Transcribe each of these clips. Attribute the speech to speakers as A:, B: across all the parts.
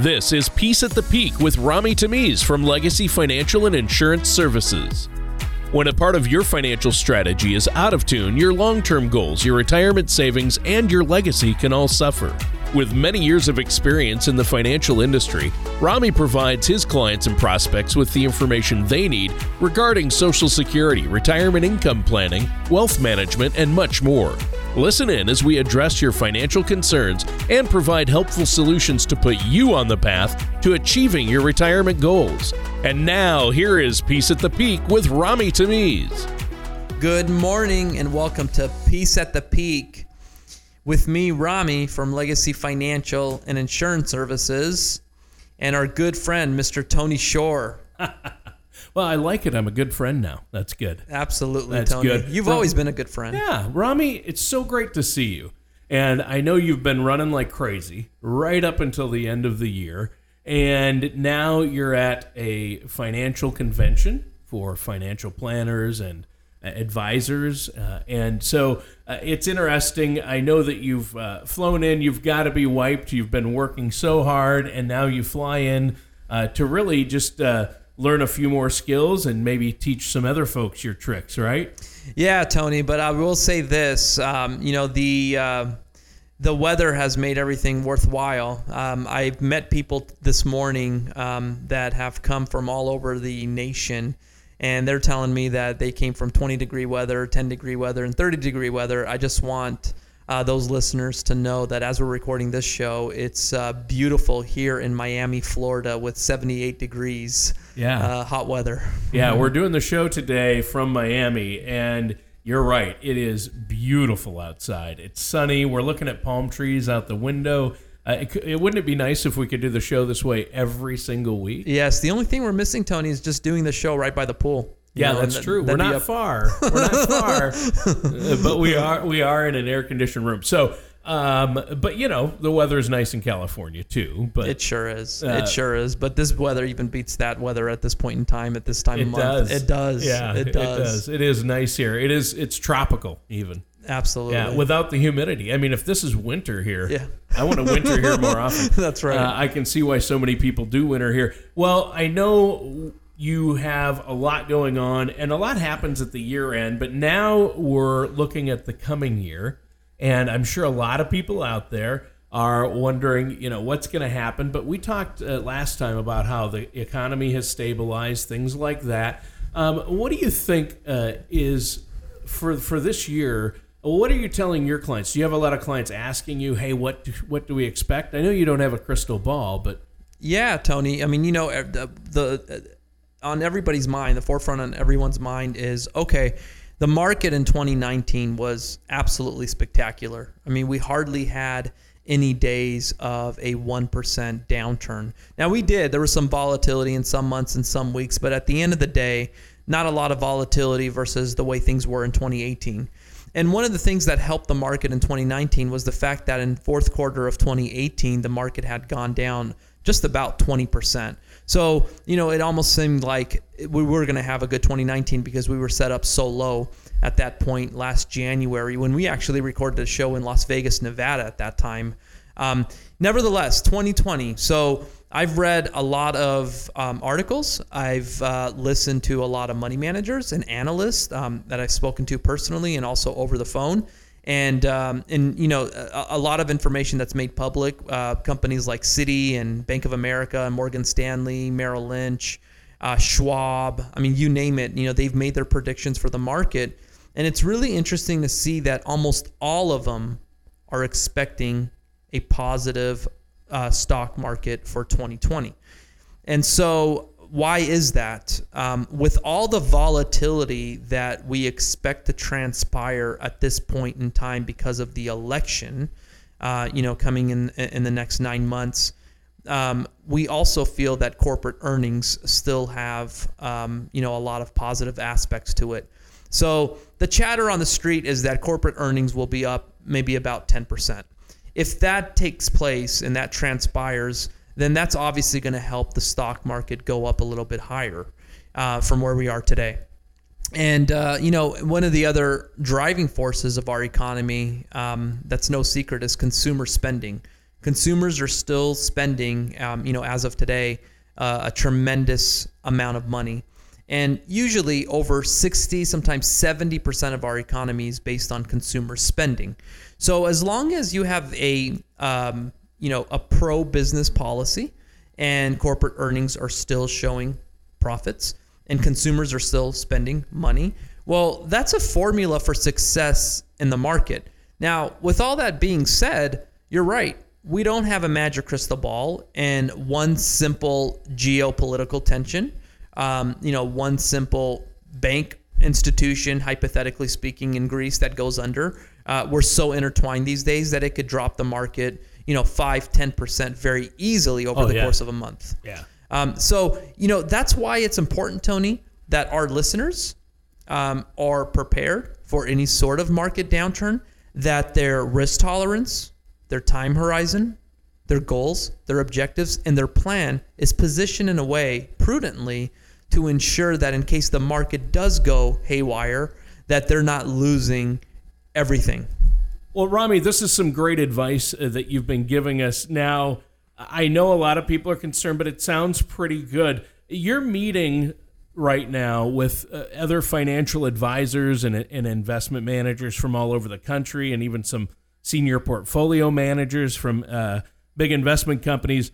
A: This is Peace at the Peak with Rami Tamiz from Legacy Financial and Insurance Services. When a part of your financial strategy is out of tune, your long term goals, your retirement savings, and your legacy can all suffer. With many years of experience in the financial industry, Rami provides his clients and prospects with the information they need regarding Social Security, retirement income planning, wealth management, and much more. Listen in as we address your financial concerns and provide helpful solutions to put you on the path to achieving your retirement goals. And now, here is Peace at the Peak with Rami Tamiz.
B: Good morning and welcome to Peace at the Peak with me, Rami from Legacy Financial and Insurance Services, and our good friend, Mr. Tony Shore.
A: well, I like it. I'm a good friend now. That's good.
B: Absolutely,
A: That's
B: Tony.
A: good.
B: You've always been a good friend.
A: Yeah, Rami, it's so great to see you. And I know you've been running like crazy right up until the end of the year. And now you're at a financial convention for financial planners and uh, advisors. Uh, and so uh, it's interesting. I know that you've uh, flown in, you've got to be wiped. You've been working so hard, and now you fly in uh, to really just uh, learn a few more skills and maybe teach some other folks your tricks, right?
B: Yeah, Tony. But I will say this: um, you know, the uh, the weather has made everything worthwhile. Um, I've met people this morning um, that have come from all over the nation, and they're telling me that they came from 20 degree weather, 10 degree weather, and 30 degree weather. I just want uh, those listeners to know that as we're recording this show, it's uh, beautiful here in Miami, Florida, with 78 degrees.
A: Yeah.
B: uh, hot weather.
A: Yeah, we're doing the show today from Miami, and you're right. It is beautiful outside. It's sunny. We're looking at palm trees out the window. Uh, it, it wouldn't it be nice if we could do the show this way every single week?
B: Yes, the only thing we're missing, Tony, is just doing the show right by the pool. You
A: Yeah,
B: know,
A: that's
B: and
A: true. We're not
B: a-
A: far. We're not far, Uh, but we are we are in an air conditioned room. So, um, but you know, the weather is nice in California too. But
B: It sure is.
A: Uh,
B: it sure is. But this weather even beats that weather at this point in time, at this time
A: it
B: of month.
A: does.
B: It does.
A: Yeah,
B: It does.
A: It is nice here. It is. It's tropical even.
B: Absolutely.
A: Yeah, without the humidity. I mean, if this is winter here,
B: Yeah.
A: I want to winter here more often.
B: That's right.
A: Uh, I can see why so many people do winter here. Well, I know you have a lot going on, and a lot happens at the year end, but now we're looking at the coming year, and I'm sure a lot of people out there are wondering, you know, what's going to happen. But we talked uh, last time about how the economy has stabilized, things like that. Um, what do you think uh, is for for this year? What are you telling your clients? Do you have a lot of clients asking you, "Hey, what do, what do we expect?" I know you don't have a crystal ball, but
B: Yeah, Tony. I mean, you know, eh, the, the on everybody's mind, the forefront on everyone's mind is okay. The market in 2019 was absolutely spectacular. I mean, we hardly had any days of a 1% downturn. Now, we did. There was some volatility in some months and some weeks, but at the end of the day, not a lot of volatility versus the way things were in 2018. And one of the things that helped the market in 2019 was the fact that in fourth quarter of 2018, the market had gone down just about 20%. So, you know, it almost seemed like we were going to have a good 2019 because we were set up so low at that point last January when we actually recorded a show in Las Vegas, Nevada at that time. Um, nevertheless, 2020. So I've read a lot of um, articles. I've uh, listened to a lot of money managers and analysts um, that I've spoken to personally and also over the phone. And um, and you know a, a lot of information that's made public. Uh, companies like Citi and Bank of America and Morgan Stanley, Merrill Lynch, uh, Schwab. I mean, you name it. You know they've made their predictions for the market, and it's really interesting to see that almost all of them are expecting a positive uh, stock market for 2020. And so, why is that? Um, with all the volatility that we expect to transpire at this point in time because of the election, uh, you know, coming in in the next nine months, um, we also feel that corporate earnings still have, um, you know, a lot of positive aspects to it. So the chatter on the street is that corporate earnings will be up maybe about 10%. If that takes place and that transpires, then that's obviously going to help the stock market go up a little bit higher uh, from where we are today. And uh, you know, one of the other driving forces of our economy, um, that's no secret, is consumer spending. consumers are still spending, um, you know, as of today, uh, a tremendous amount of money. And usually over 60, sometimes 70% of our economy is based on consumer spending. So as long as you have a, um, you know, a pro business policy and corporate earnings are still showing profits and consumers are still spending money, well, that's a formula for success in the market. Now, with all that being said, you're right. We don't have a magic crystal ball and one simple geopolitical tension um, you know, one simple bank institution, hypothetically speaking, in Greece that goes under. Uh, we're so intertwined these days that it could drop the market, you know, five, 10% very easily over
A: Oh,
B: the
A: yeah.
B: course of a month.
A: Yeah.
B: Um, so, you know, that's why it's important, Tony, that our listeners um, are prepared for any sort of market downturn, that their risk tolerance, their time horizon, their goals, their objectives, and their plan is positioned in a way prudently to ensure that in case the market does go haywire, that they're not losing everything.
A: Well, Rami, this is some great advice uh, that you've been giving us. Now, I know a lot of people are concerned, but it sounds pretty good. You're meeting right now with uh, other financial advisors and, and investment managers from all over the country, and even some senior portfolio managers from uh, big investment companies.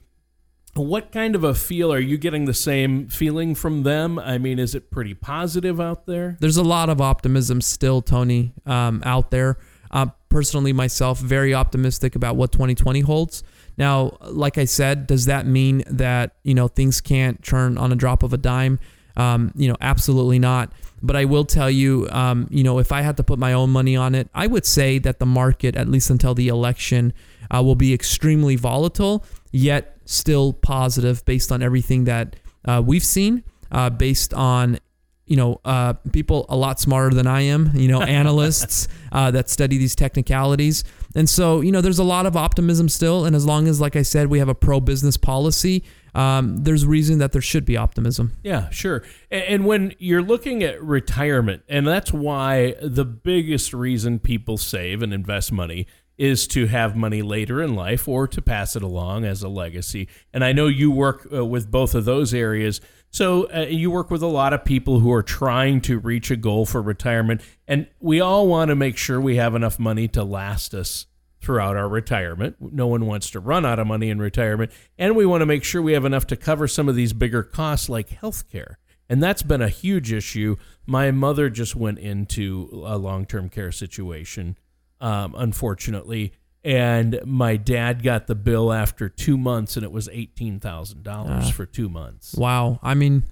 A: What kind of a feel are you getting the same feeling from them? I mean, is it pretty positive out there?
B: there's a lot of optimism still, Tony, um, out there. Uh, personally, myself, very optimistic about what 2020 holds. Now, like I said, does that mean that you know things can't turn on a drop of a dime? Um, you know, absolutely not. But I will tell you, um, you know, if I had to put my own money on it, I would say that the market, at least until the election, uh, will be extremely volatile, yet still positive based on everything that uh, we've seen, uh, based on you know, uh, people a lot smarter than I am, you know, analysts uh, that study these technicalities. And so, you know, there's a lot of optimism still. And as long as, like I said, we have a pro business policy, um, there's reason that there should be optimism.
A: Yeah, sure. A- And when you're looking at retirement, and that's why the biggest reason people save and invest money is to have money later in life or to pass it along as a legacy. And I know you work uh, with both of those areas. So uh, you work with a lot of people who are trying to reach a goal for retirement. And we all want to make sure we have enough money to last us throughout our retirement. No one wants to run out of money in retirement. And we want to make sure we have enough to cover some of these bigger costs like healthcare. And that's been a huge issue. My mother just went into a long term care situation, um, unfortunately. And my dad got the bill after two months, and it was $18,000
B: Ah.
A: for two months.
B: Wow. I mean,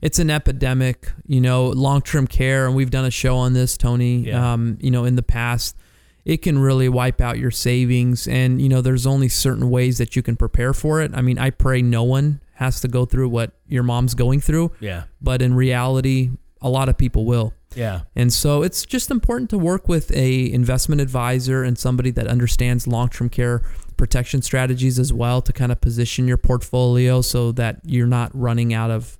B: it's an epidemic, you know, long term care. And we've done a show on this, Tony,
A: Yeah.
B: um, you know, in the past. It can really wipe out your savings. And, you know, there's only certain ways that you can prepare for it. I mean, I pray no one has to go through what your mom's going through.
A: Yeah.
B: But in reality, a lot of people will.
A: Yeah.
B: And so it's just important to work with a investment advisor and somebody that understands long-term care protection strategies as well to kind of position your portfolio so that you're not running out of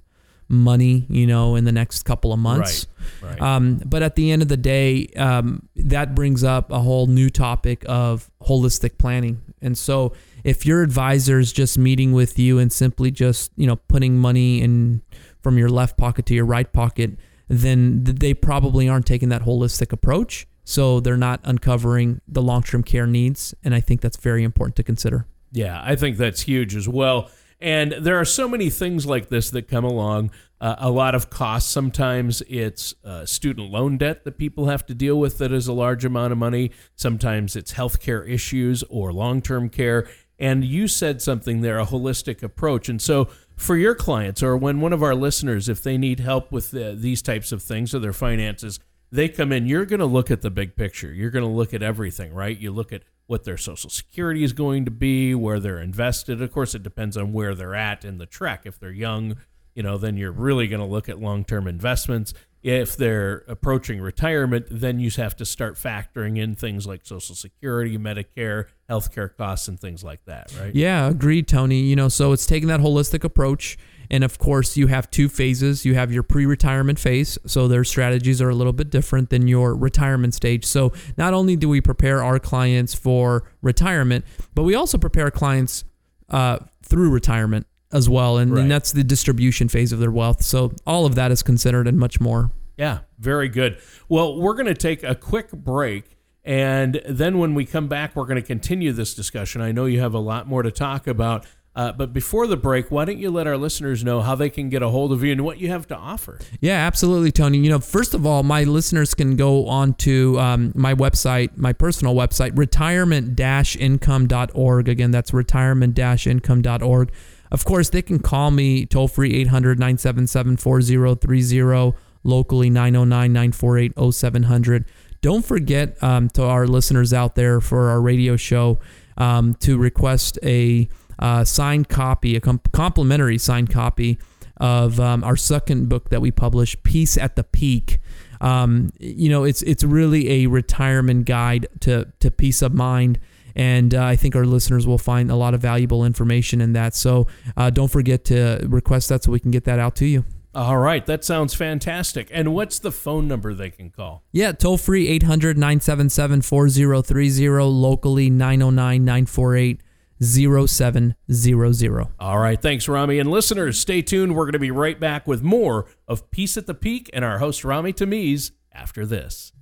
B: money, you know, in the next couple of months.
A: Right.
B: Um, but at the end of the day, um, that brings up a whole new topic of holistic planning. And so, if your advisor is just meeting with you and simply just you know putting money in from your left pocket to your right pocket, then they probably aren't taking that holistic approach. So they're not uncovering the long-term care needs, and I think that's very important to consider.
A: Yeah, I think that's huge as well. And there are so many things like this that come along. Uh, a lot of costs. Sometimes it's uh, student loan debt that people have to deal with that is a large amount of money. Sometimes it's healthcare issues or long term care. And you said something there, a holistic approach. And so, for your clients or when one of our listeners, if they need help with uh, these types of things or their finances, they come in, you're going to look at the big picture. You're going to look at everything, right? You look at what their social security is going to be, where they're invested. Of course, it depends on where they're at in the trek. If they're young, you know, then you're really going to look at long term investments. If they're approaching retirement, then you have to start factoring in things like Social Security, Medicare, healthcare costs, and things like that, right?
B: Yeah, agreed, Tony. You know, so it's taking that holistic approach And of course, you have two phases. You have your pre retirement phase. So their strategies are a little bit different than your retirement stage. So not only do we prepare our clients for retirement, but we also prepare clients uh, through retirement as well. And,
A: Right.
B: and that's the distribution phase of their wealth. So all of that is considered and much more.
A: Yeah, very good. Well, we're going to take a quick break. And then when we come back, we're going to continue this discussion. I know you have a lot more to talk about. Uh, but before the break, why don't you let our listeners know how they can get a hold of you and what you have to offer?
B: Yeah, absolutely, Tony. You know, first of all, my listeners can go on to um, my website, my personal website, retirement-income.org. Again, that's retirement-income.org. Of course, they can call me toll free 800 977 4030, locally 909 948 0700. Don't forget um, to our listeners out there for our radio show um, to request a uh, signed copy, a com- complimentary signed copy of um, our second book that we published, Peace at the Peak. Um, you know, it's it's really a retirement guide to to peace of mind, and uh, I think our listeners will find a lot of valuable information in that. So uh, don't forget to request that so we can get that out to you.
A: All right, that sounds fantastic. And what's the phone number they can call?
B: Yeah, toll free 800 977 4030, locally 909 948 0700.
A: All right, thanks, Rami. And listeners, stay tuned. We're going to be right back with more of Peace at the Peak and our host, Rami Tamiz, after this.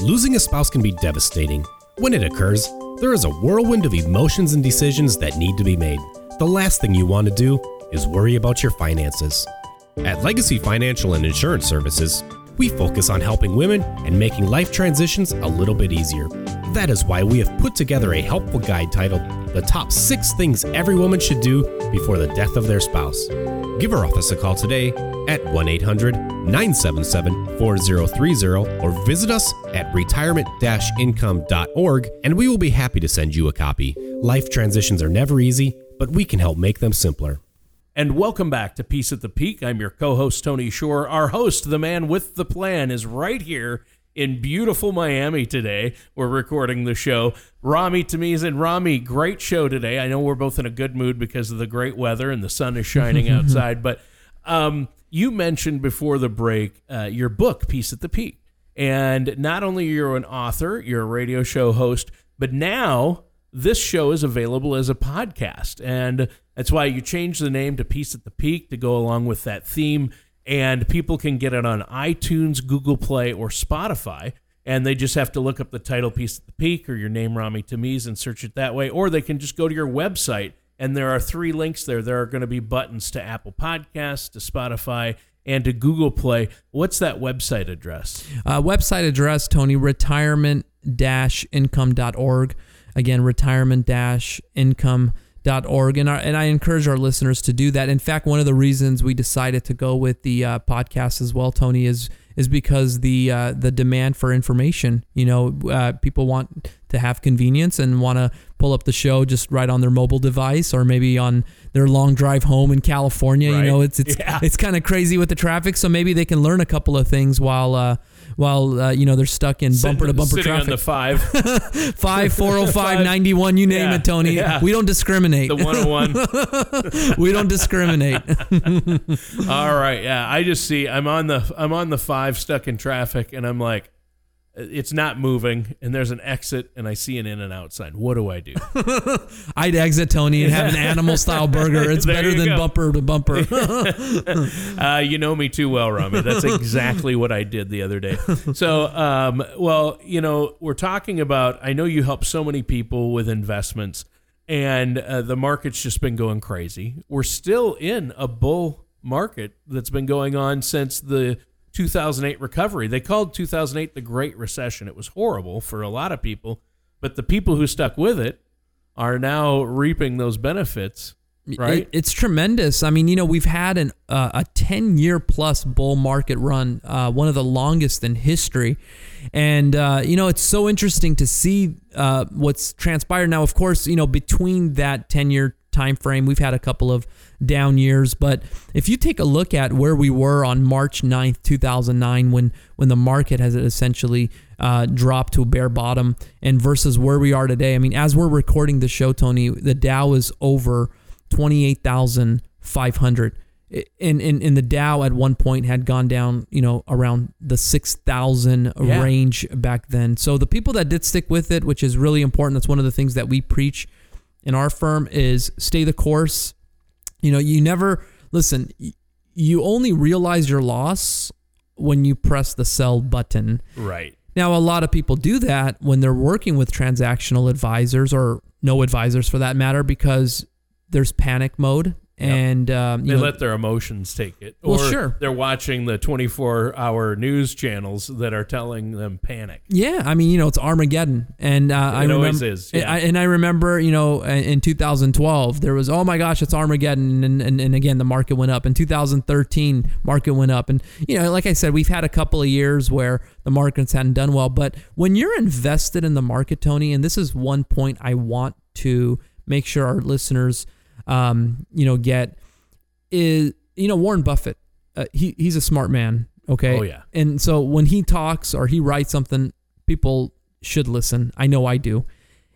C: Losing a spouse can be devastating. When it occurs, there is a whirlwind of emotions and decisions that need to be made. The last thing you want to do is worry about your finances. At Legacy Financial and Insurance Services, we focus on helping women and making life transitions a little bit easier. That is why we have put together a helpful guide titled The Top 6 Things Every Woman Should Do Before the Death of Their Spouse. Give our office a call today at 1 800 977 4030 or visit us at retirement income.org and we will be happy to send you a copy. Life transitions are never easy, but we can help make them simpler.
A: And welcome back to Peace at the Peak. I'm your co host, Tony Shore. Our host, the man with the plan, is right here in beautiful Miami today. We're recording the show. Rami Tamiz and Rami, great show today. I know we're both in a good mood because of the great weather and the sun is shining outside. But um, you mentioned before the break uh, your book, Peace at the Peak. And not only you're an author, you're a radio show host, but now this show is available as a podcast. And that's why you changed the name to Peace at the Peak to go along with that theme. And people can get it on iTunes, Google Play, or Spotify. And they just have to look up the title Peace at the Peak or your name, Rami Tamiz, and search it that way. Or they can just go to your website. And there are three links there. There are going to be buttons to Apple Podcasts, to Spotify, and to Google Play. What's that website address?
B: Uh, website address, Tony, retirement-income.org. Again, retirement-income.org. And, our, and I encourage our listeners to do that. In fact, one of the reasons we decided to go with the uh, podcast as well, Tony, is is because the uh, the demand for information. You know, uh, people want to have convenience and want to pull up the show just right on their mobile device or maybe on their long drive home in California.
A: Right.
B: You know, it's it's
A: Yeah.
B: it's kind of crazy with the traffic, so maybe they can learn a couple of things while uh, while uh, you know they're stuck in bumper to bumper
A: Sitting on
B: traffic.
A: the five,
B: Five, four hundred five, ninety one, you name
A: Yeah,
B: it, Tony.
A: yeah.
B: We don't discriminate.
A: the 101.
B: we don't discriminate.
A: All right, yeah. I just see I'm on the I'm on the five stuck in traffic, and I'm like, it's not moving, and there's an exit, and I see an In-N-Out sign. What do I do?
B: I'd exit Tony and have an animal style burger. It's better than
A: go.
B: bumper to bumper.
A: Uh, you know me too well, Rami. That's exactly what I did the other day. So, um, well, you know, we're talking about. I know you help so many people with investments, and uh, the market's just been going crazy. We're still in a bull market that's been going on since the 2008 recovery. They called 2008 the Great Recession. It was horrible for a lot of people, but the people who stuck with it are now reaping those benefits. Right?
B: It- it's tremendous. I mean, you know, we've had an uh, a ten year plus bull market run, uh, one of the longest in history, and uh, you know, it's so interesting to see uh, what's transpired. Now, of course, you know, between that ten year time frame, we've had a couple of down years, but if you take a look at where we were on March 9th, 2009, when when the market has essentially uh, dropped to a bare bottom, and versus where we are today, I mean, as we're recording the show, Tony, the Dow is over 500 and, and, and the Dow at one point had gone down, you know, around the 6,000
A: Yeah.
B: range back then. So the people that did stick with it, which is really important, that's one of the things that we preach in our firm is stay the course. You know, you never, listen, you only realize your loss when you press the sell button.
A: Right.
B: Now, a lot of people do that when they're working with transactional advisors or no advisors for that matter because there's panic mode and um,
A: They
B: know,
A: let their emotions take it.
B: Well,
A: or
B: sure.
A: They're watching the 24 hour news channels that are telling them panic.
B: Yeah, I mean, you know, it's Armageddon, and uh, I
A: It
B: remember,
A: always is, yeah.
B: I, and I remember, you know, in 2012, there was, oh my gosh, it's Armageddon, and, and and again, the market went up. In 2013, market went up, and you know, like I said, we've had a couple of years where the markets hadn't done well, but when you're invested in the market, Tony, and this is one point I want to make sure our listeners, um, you know, get is, you know, Warren Buffett, uh, he he's a smart man, okay,
A: Oh, yeah.
B: and so when he talks or he writes something, people should listen. I know I do.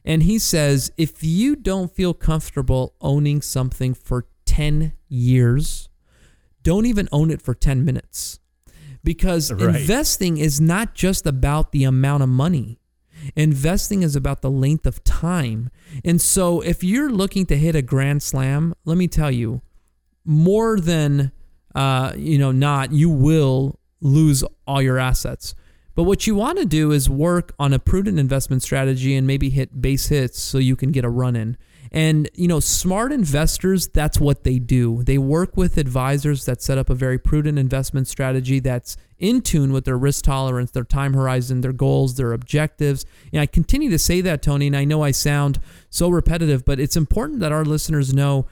B: And he says, if you don't feel comfortable owning something for 10 years, don't even own it for 10 minutes. Because
A: Right.
B: investing is not just about the amount of money. Investing is about the length of time. And so if you're looking to hit a grand slam, let me tell you, more than uh, you know not you will lose all your assets but what you want to do is work on a prudent investment strategy and maybe hit base hits so you can get a run in and you know smart investors that's what they do they work with advisors that set up a very prudent investment strategy that's in tune with their risk tolerance their time horizon their goals their objectives and i continue to say that tony and i know i sound so repetitive but it's important that our listeners know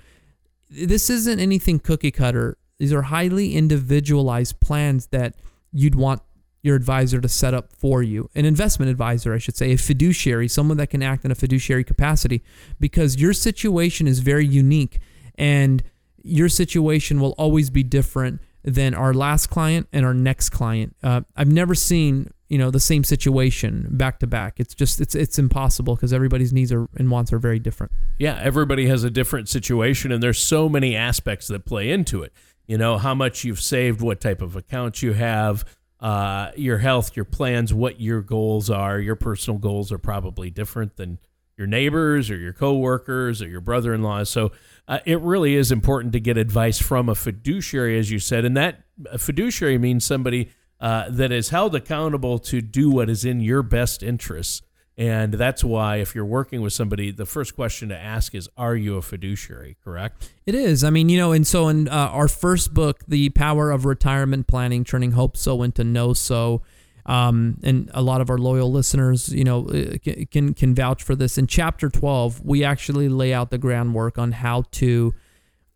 B: this isn't anything cookie cutter. These are highly individualized plans that you'd want your advisor to set up for you. An investment advisor, I should say, a fiduciary, someone that can act in a fiduciary capacity because your situation is very unique and your situation will always be different than our last client and our next client. Uh, I've never seen you know the same situation back to back. It's just it's it's impossible because everybody's needs are and wants are very different.
A: Yeah, everybody has a different situation, and there's so many aspects that play into it. You know, how much you've saved, what type of accounts you have, uh, your health, your plans, what your goals are. Your personal goals are probably different than your neighbors or your coworkers or your brother-in-law. So uh, it really is important to get advice from a fiduciary, as you said, and that fiduciary means somebody uh, that is held accountable to do what is in your best interests. And that's why, if you're working with somebody, the first question to ask is, Are you a fiduciary? Correct?
B: It is. I mean, you know, and so in uh, our first book, The Power of Retirement Planning, Turning Hope So into Know So, um, and a lot of our loyal listeners, you know, uh, can, can vouch for this. In chapter 12, we actually lay out the groundwork on how to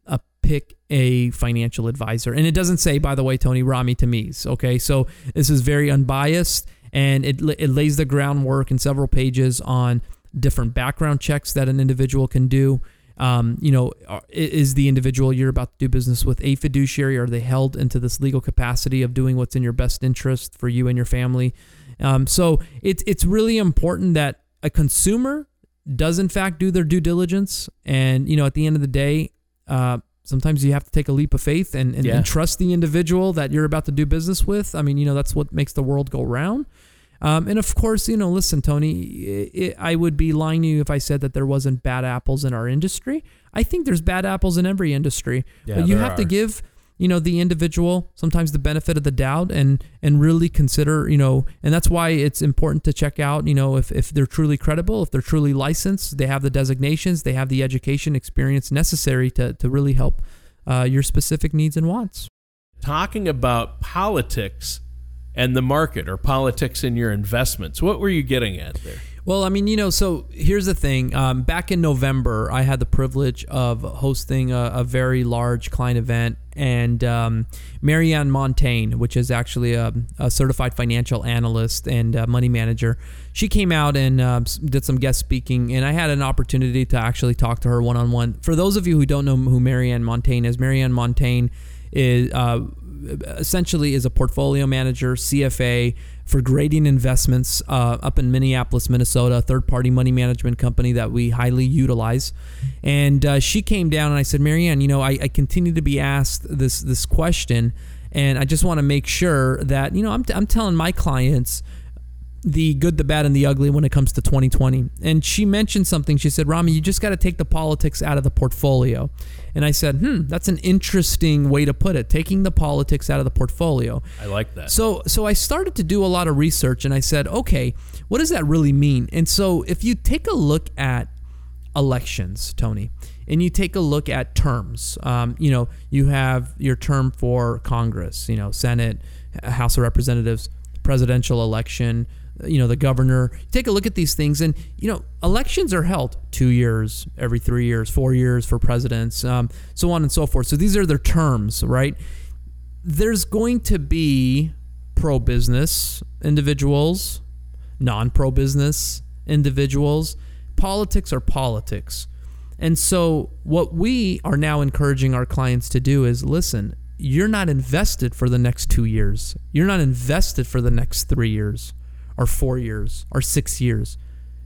B: uh, pick a financial advisor. And it doesn't say, by the way, Tony Rami Tamiz. Okay, so this is very unbiased, and it it lays the groundwork in several pages on different background checks that an individual can do. Um, you know, is the individual you're about to do business with a fiduciary? Are they held into this legal capacity of doing what's in your best interest for you and your family? Um, so it's it's really important that a consumer does in fact do their due diligence, and you know, at the end of the day, uh, sometimes you have to take a leap of faith and, and,
A: Yeah.
B: and trust the individual that you're about to do business with. I mean, you know, that's what makes the world go round. Um, and of course, you know, listen, Tony, i i I would be lying to you if I said that there wasn't bad apples in our industry. I think there's bad apples in every industry,
A: Yeah,
B: but you have to give you know the individual sometimes the benefit of the doubt and and really consider you know and that's why it's important to check out you know if, if they're truly credible if they're truly licensed they have the designations they have the education experience necessary to to really help uh, your specific needs and wants
A: Talking about politics and the market or politics in your investments. What were you getting at there?
B: Well, I mean, you know, so here's the thing. Um, back in November, I had the privilege of hosting a, a very large client event, and um, Marianne Montaigne, which is actually a, a certified financial analyst and money manager, she came out and uh, did some guest speaking, and I had an opportunity to actually talk to her one on one. For those of you who don't know who Marianne Montaigne is, Marianne Montaigne is uh, essentially is a portfolio manager, CFA, for Gradient Investments uh, up in Minneapolis, Minnesota, third party money management company that we highly utilize. And uh, she came down and I said, Marianne, you know, I, I continue to be asked this, this question. And I just want to make sure that, you know, I'm, I'm telling my clients, the good, the bad, and the ugly when it comes to 2020. And she mentioned something. She said, Rami, you just got to take the politics out of the portfolio. And I said, hmm, that's an interesting way to put it, taking the politics out of the portfolio.
A: I like that.
B: So, so I started to do a lot of research and I said, okay, what does that really mean? And so if you take a look at elections, Tony, and you take a look at terms, um, you know, you have your term for Congress, you know, Senate, House of Representatives, presidential election, you know the governor take a look at these things. And you know elections are held two years every three years four years for presidents um, so on and so forth. So these are their terms right? There's going to be pro-business individuals non-pro-business individuals. Politics are politics. And so what we are now encouraging our clients to do is listen you're not invested for the next two years. You're not invested for the next three years or four years or six years.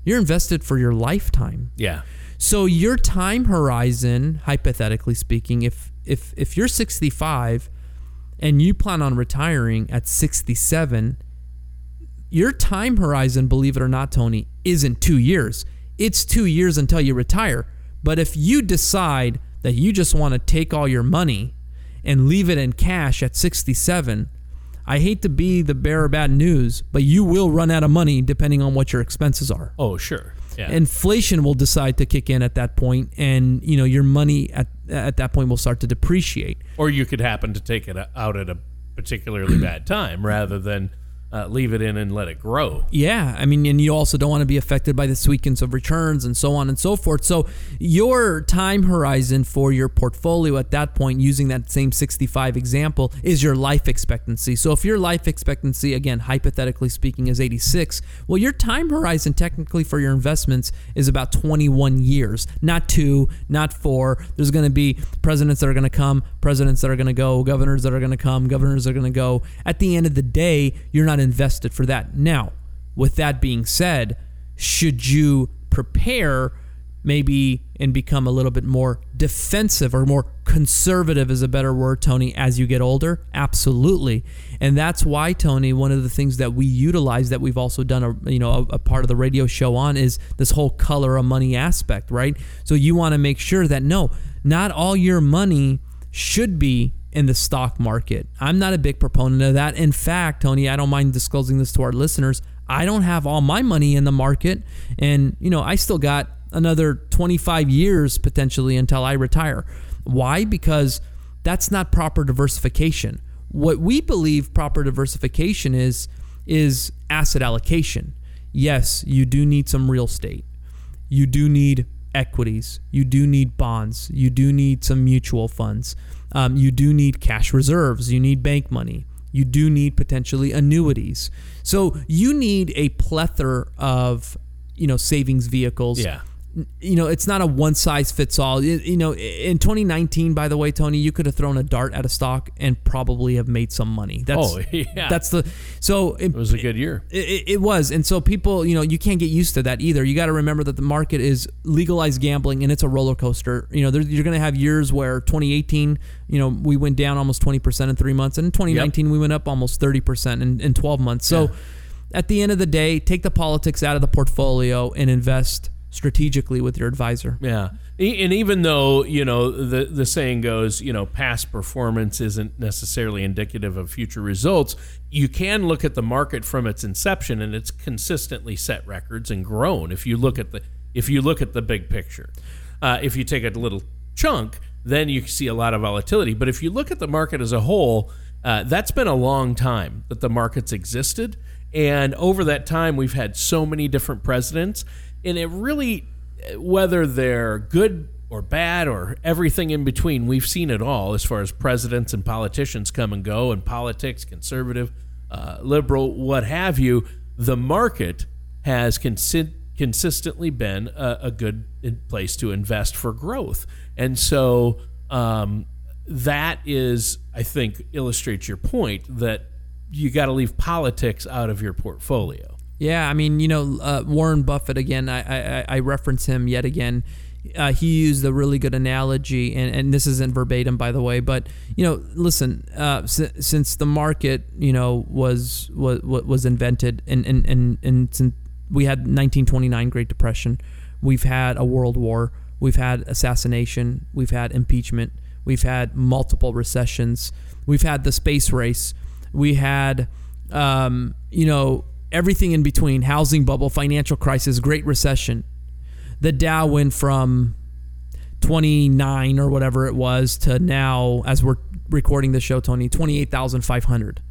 B: You're invested for your lifetime.
A: Yeah.
B: So your time horizon, hypothetically speaking, if if if you're 65 and you plan on retiring at 67, your time horizon, believe it or not, Tony, isn't two years. It's two years until you retire. But if you decide that you just want to take all your money and leave it in cash at 67, I hate to be the bearer of bad news, but you will run out of money depending on what your expenses are.
A: Oh, sure.
B: Yeah. Inflation will decide to kick in at that point, and you know your money at at that point will start to depreciate.
A: Or you could happen to take it out at a particularly bad time rather than uh, leave it in and let it grow.
B: Yeah, I mean, and you also don't want to be affected by the sequence of returns and so on and so forth. So your time horizon for your portfolio at that point, using that same 65 example, is your life expectancy. So if your life expectancy, again, hypothetically speaking, is 86, well, your time horizon technically for your investments is about 21 years, not two, not four. There's going to be presidents that are going to come, presidents that are going to go, governors that are going to come, governors that are going to go. At the end of the day, you're not invested for that. Now, with that being said, should you prepare maybe and become a little bit more defensive or more conservative is a better word tony as you get older? Absolutely. And that's why tony one of the things that we utilize that we've also done a you know a, a part of the radio show on is this whole color of money aspect right? So you want to make sure that no not all your money should be in the stock market. I'm not a big proponent of that. In fact, Tony, I don't mind disclosing this to our listeners. I don't have all my money in the market and, you know, I still got another 25 years potentially until I retire. Why? Because that's not proper diversification. What we believe proper diversification is is asset allocation. Yes, you do need some real estate. You do need equities. You do need bonds. You do need some mutual funds. Um, you do need cash reserves. You need bank money. You do need potentially annuities. So you need a plethora of you know savings vehicles.
A: Yeah
B: you know, it's not a one size fits all. You know, in 2019, by the way, Tony, you could have thrown a dart at a stock and probably have made some money. That's,
A: oh, yeah.
B: That's the so
A: it, it was a good year.
B: It, it, was, and so people, you know, you can't get used to that either. You got to remember that the market is legalized gambling and it's a roller coaster. You know, you're going to have years where 2018, you know, we went down almost 20 percent in three months, and in 2019 yep. we went up almost 30 percent in, in 12 months. So. Yeah. At the end of the day, take the politics out of the portfolio and invest strategically with your advisor.
A: Yeah. And even though, you know, the the saying goes, you know, past performance isn't necessarily indicative of future results, you can look at the market from its inception and it's consistently set records and grown if you look at the if you look at the big picture. Uh, if you take a little chunk, then you see a lot of volatility. But if you look at the market as a whole, uh, that's been a long time that the market's existed. And over that time, we've had so many different presidents and it really, whether they're good or bad or everything in between, we've seen it all as far as presidents and politicians come and go, and politics, conservative, uh, liberal, what have you. The market has consi- consistently been a, a, good place to invest for growth, and so um, that is, I think, illustrates your point that you got to leave politics out of your portfolio.
B: Yeah, I mean, you know, uh, Warren Buffett again. I, I I reference him yet again. Uh, he used a really good analogy, and, and this isn't verbatim, by the way. But you know, listen, uh, si- since the market, you know, was was was invented, and and and, and since we had 1929 Great Depression, we've had a world war, we've had assassination, we've had impeachment, we've had multiple recessions, we've had the space race, we had, um, you know, everything in between: housing bubble, financial crisis, Great Recession the Dow went from 29 or whatever it was to now, as we're recording the show, Tony, 28,500.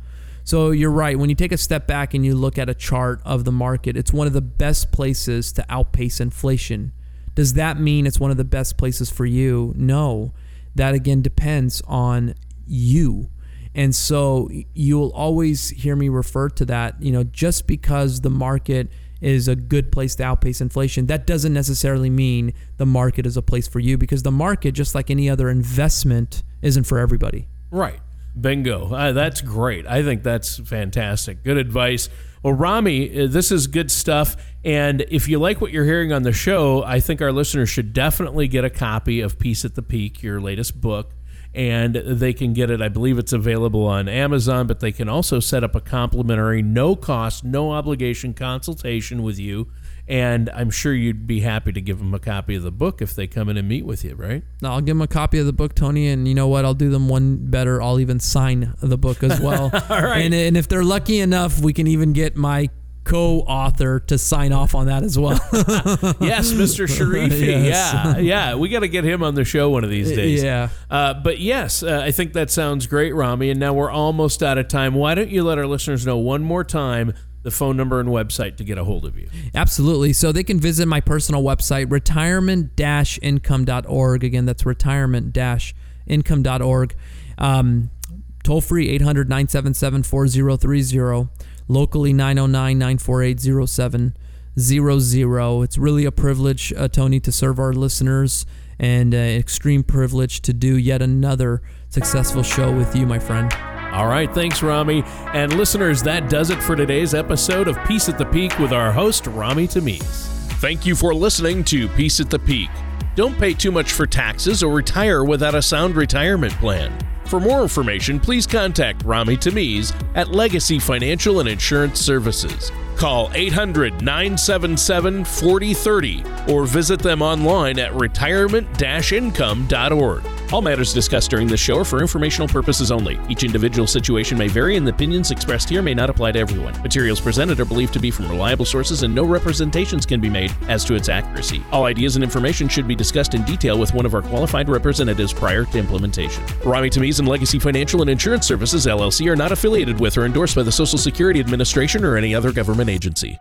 B: So you're right. When you take a step back and you look at a chart of the market, it's one of the best places to outpace inflation. Does that mean it's one of the best places for you? No. That again depends on you. And so you'll always hear me refer to that, you know, just because the market is a good place to outpace inflation, that doesn't necessarily mean the market is a place for you because the market, just like any other investment, isn't for everybody.
A: Right. Bingo. Uh, that's great. I think that's fantastic. Good advice. Well, Rami, uh, this is good stuff. And if you like what you're hearing on the show, I think our listeners should definitely get a copy of Peace at the Peak, your latest book and they can get it. I believe it's available on Amazon, but they can also set up a complimentary, no cost, no obligation consultation with you. And I'm sure you'd be happy to give them a copy of the book if they come in and meet with you, right?
B: No, I'll give them a copy of the book, Tony. And you know what? I'll do them one better. I'll even sign the book as well.
A: All right.
B: And, and if they're lucky enough, we can even get my co-author to sign off on that as well.
A: yes, Mr. Sharifi. yes. Yeah, yeah. We got to get him on the show one of these days.
B: Yeah.
A: Uh, but yes, uh, I think that sounds great, Rami. And now we're almost out of time. Why don't you let our listeners know one more time the phone number and website to get a hold of you?
B: Absolutely. So they can visit my personal website, retirement-income.org. Again, that's retirement-income.org. Um, toll free 800 977 4030 locally 909-948-0700. It's really a privilege, uh, Tony, to serve our listeners and uh, an extreme privilege to do yet another successful show with you, my friend.
A: All right, thanks, Rami. And listeners, that does it for today's episode of Peace at the Peak with our host, Rami Tamiz. Thank you for listening to Peace at the Peak. Don't pay too much for taxes or retire without a sound retirement plan. For more information, please contact Rami Tamiz at Legacy Financial and Insurance Services. Call 800 977 4030 or visit them online at retirement income.org. All matters discussed during this show are for informational purposes only. Each individual situation may vary, and the opinions expressed here may not apply to everyone. Materials presented are believed to be from reliable sources, and no representations can be made as to its accuracy. All ideas and information should be discussed in detail with one of our qualified representatives prior to implementation. Rami Tamiz and Legacy Financial and Insurance Services, LLC, are not affiliated with or endorsed by the Social Security Administration or any other government agency.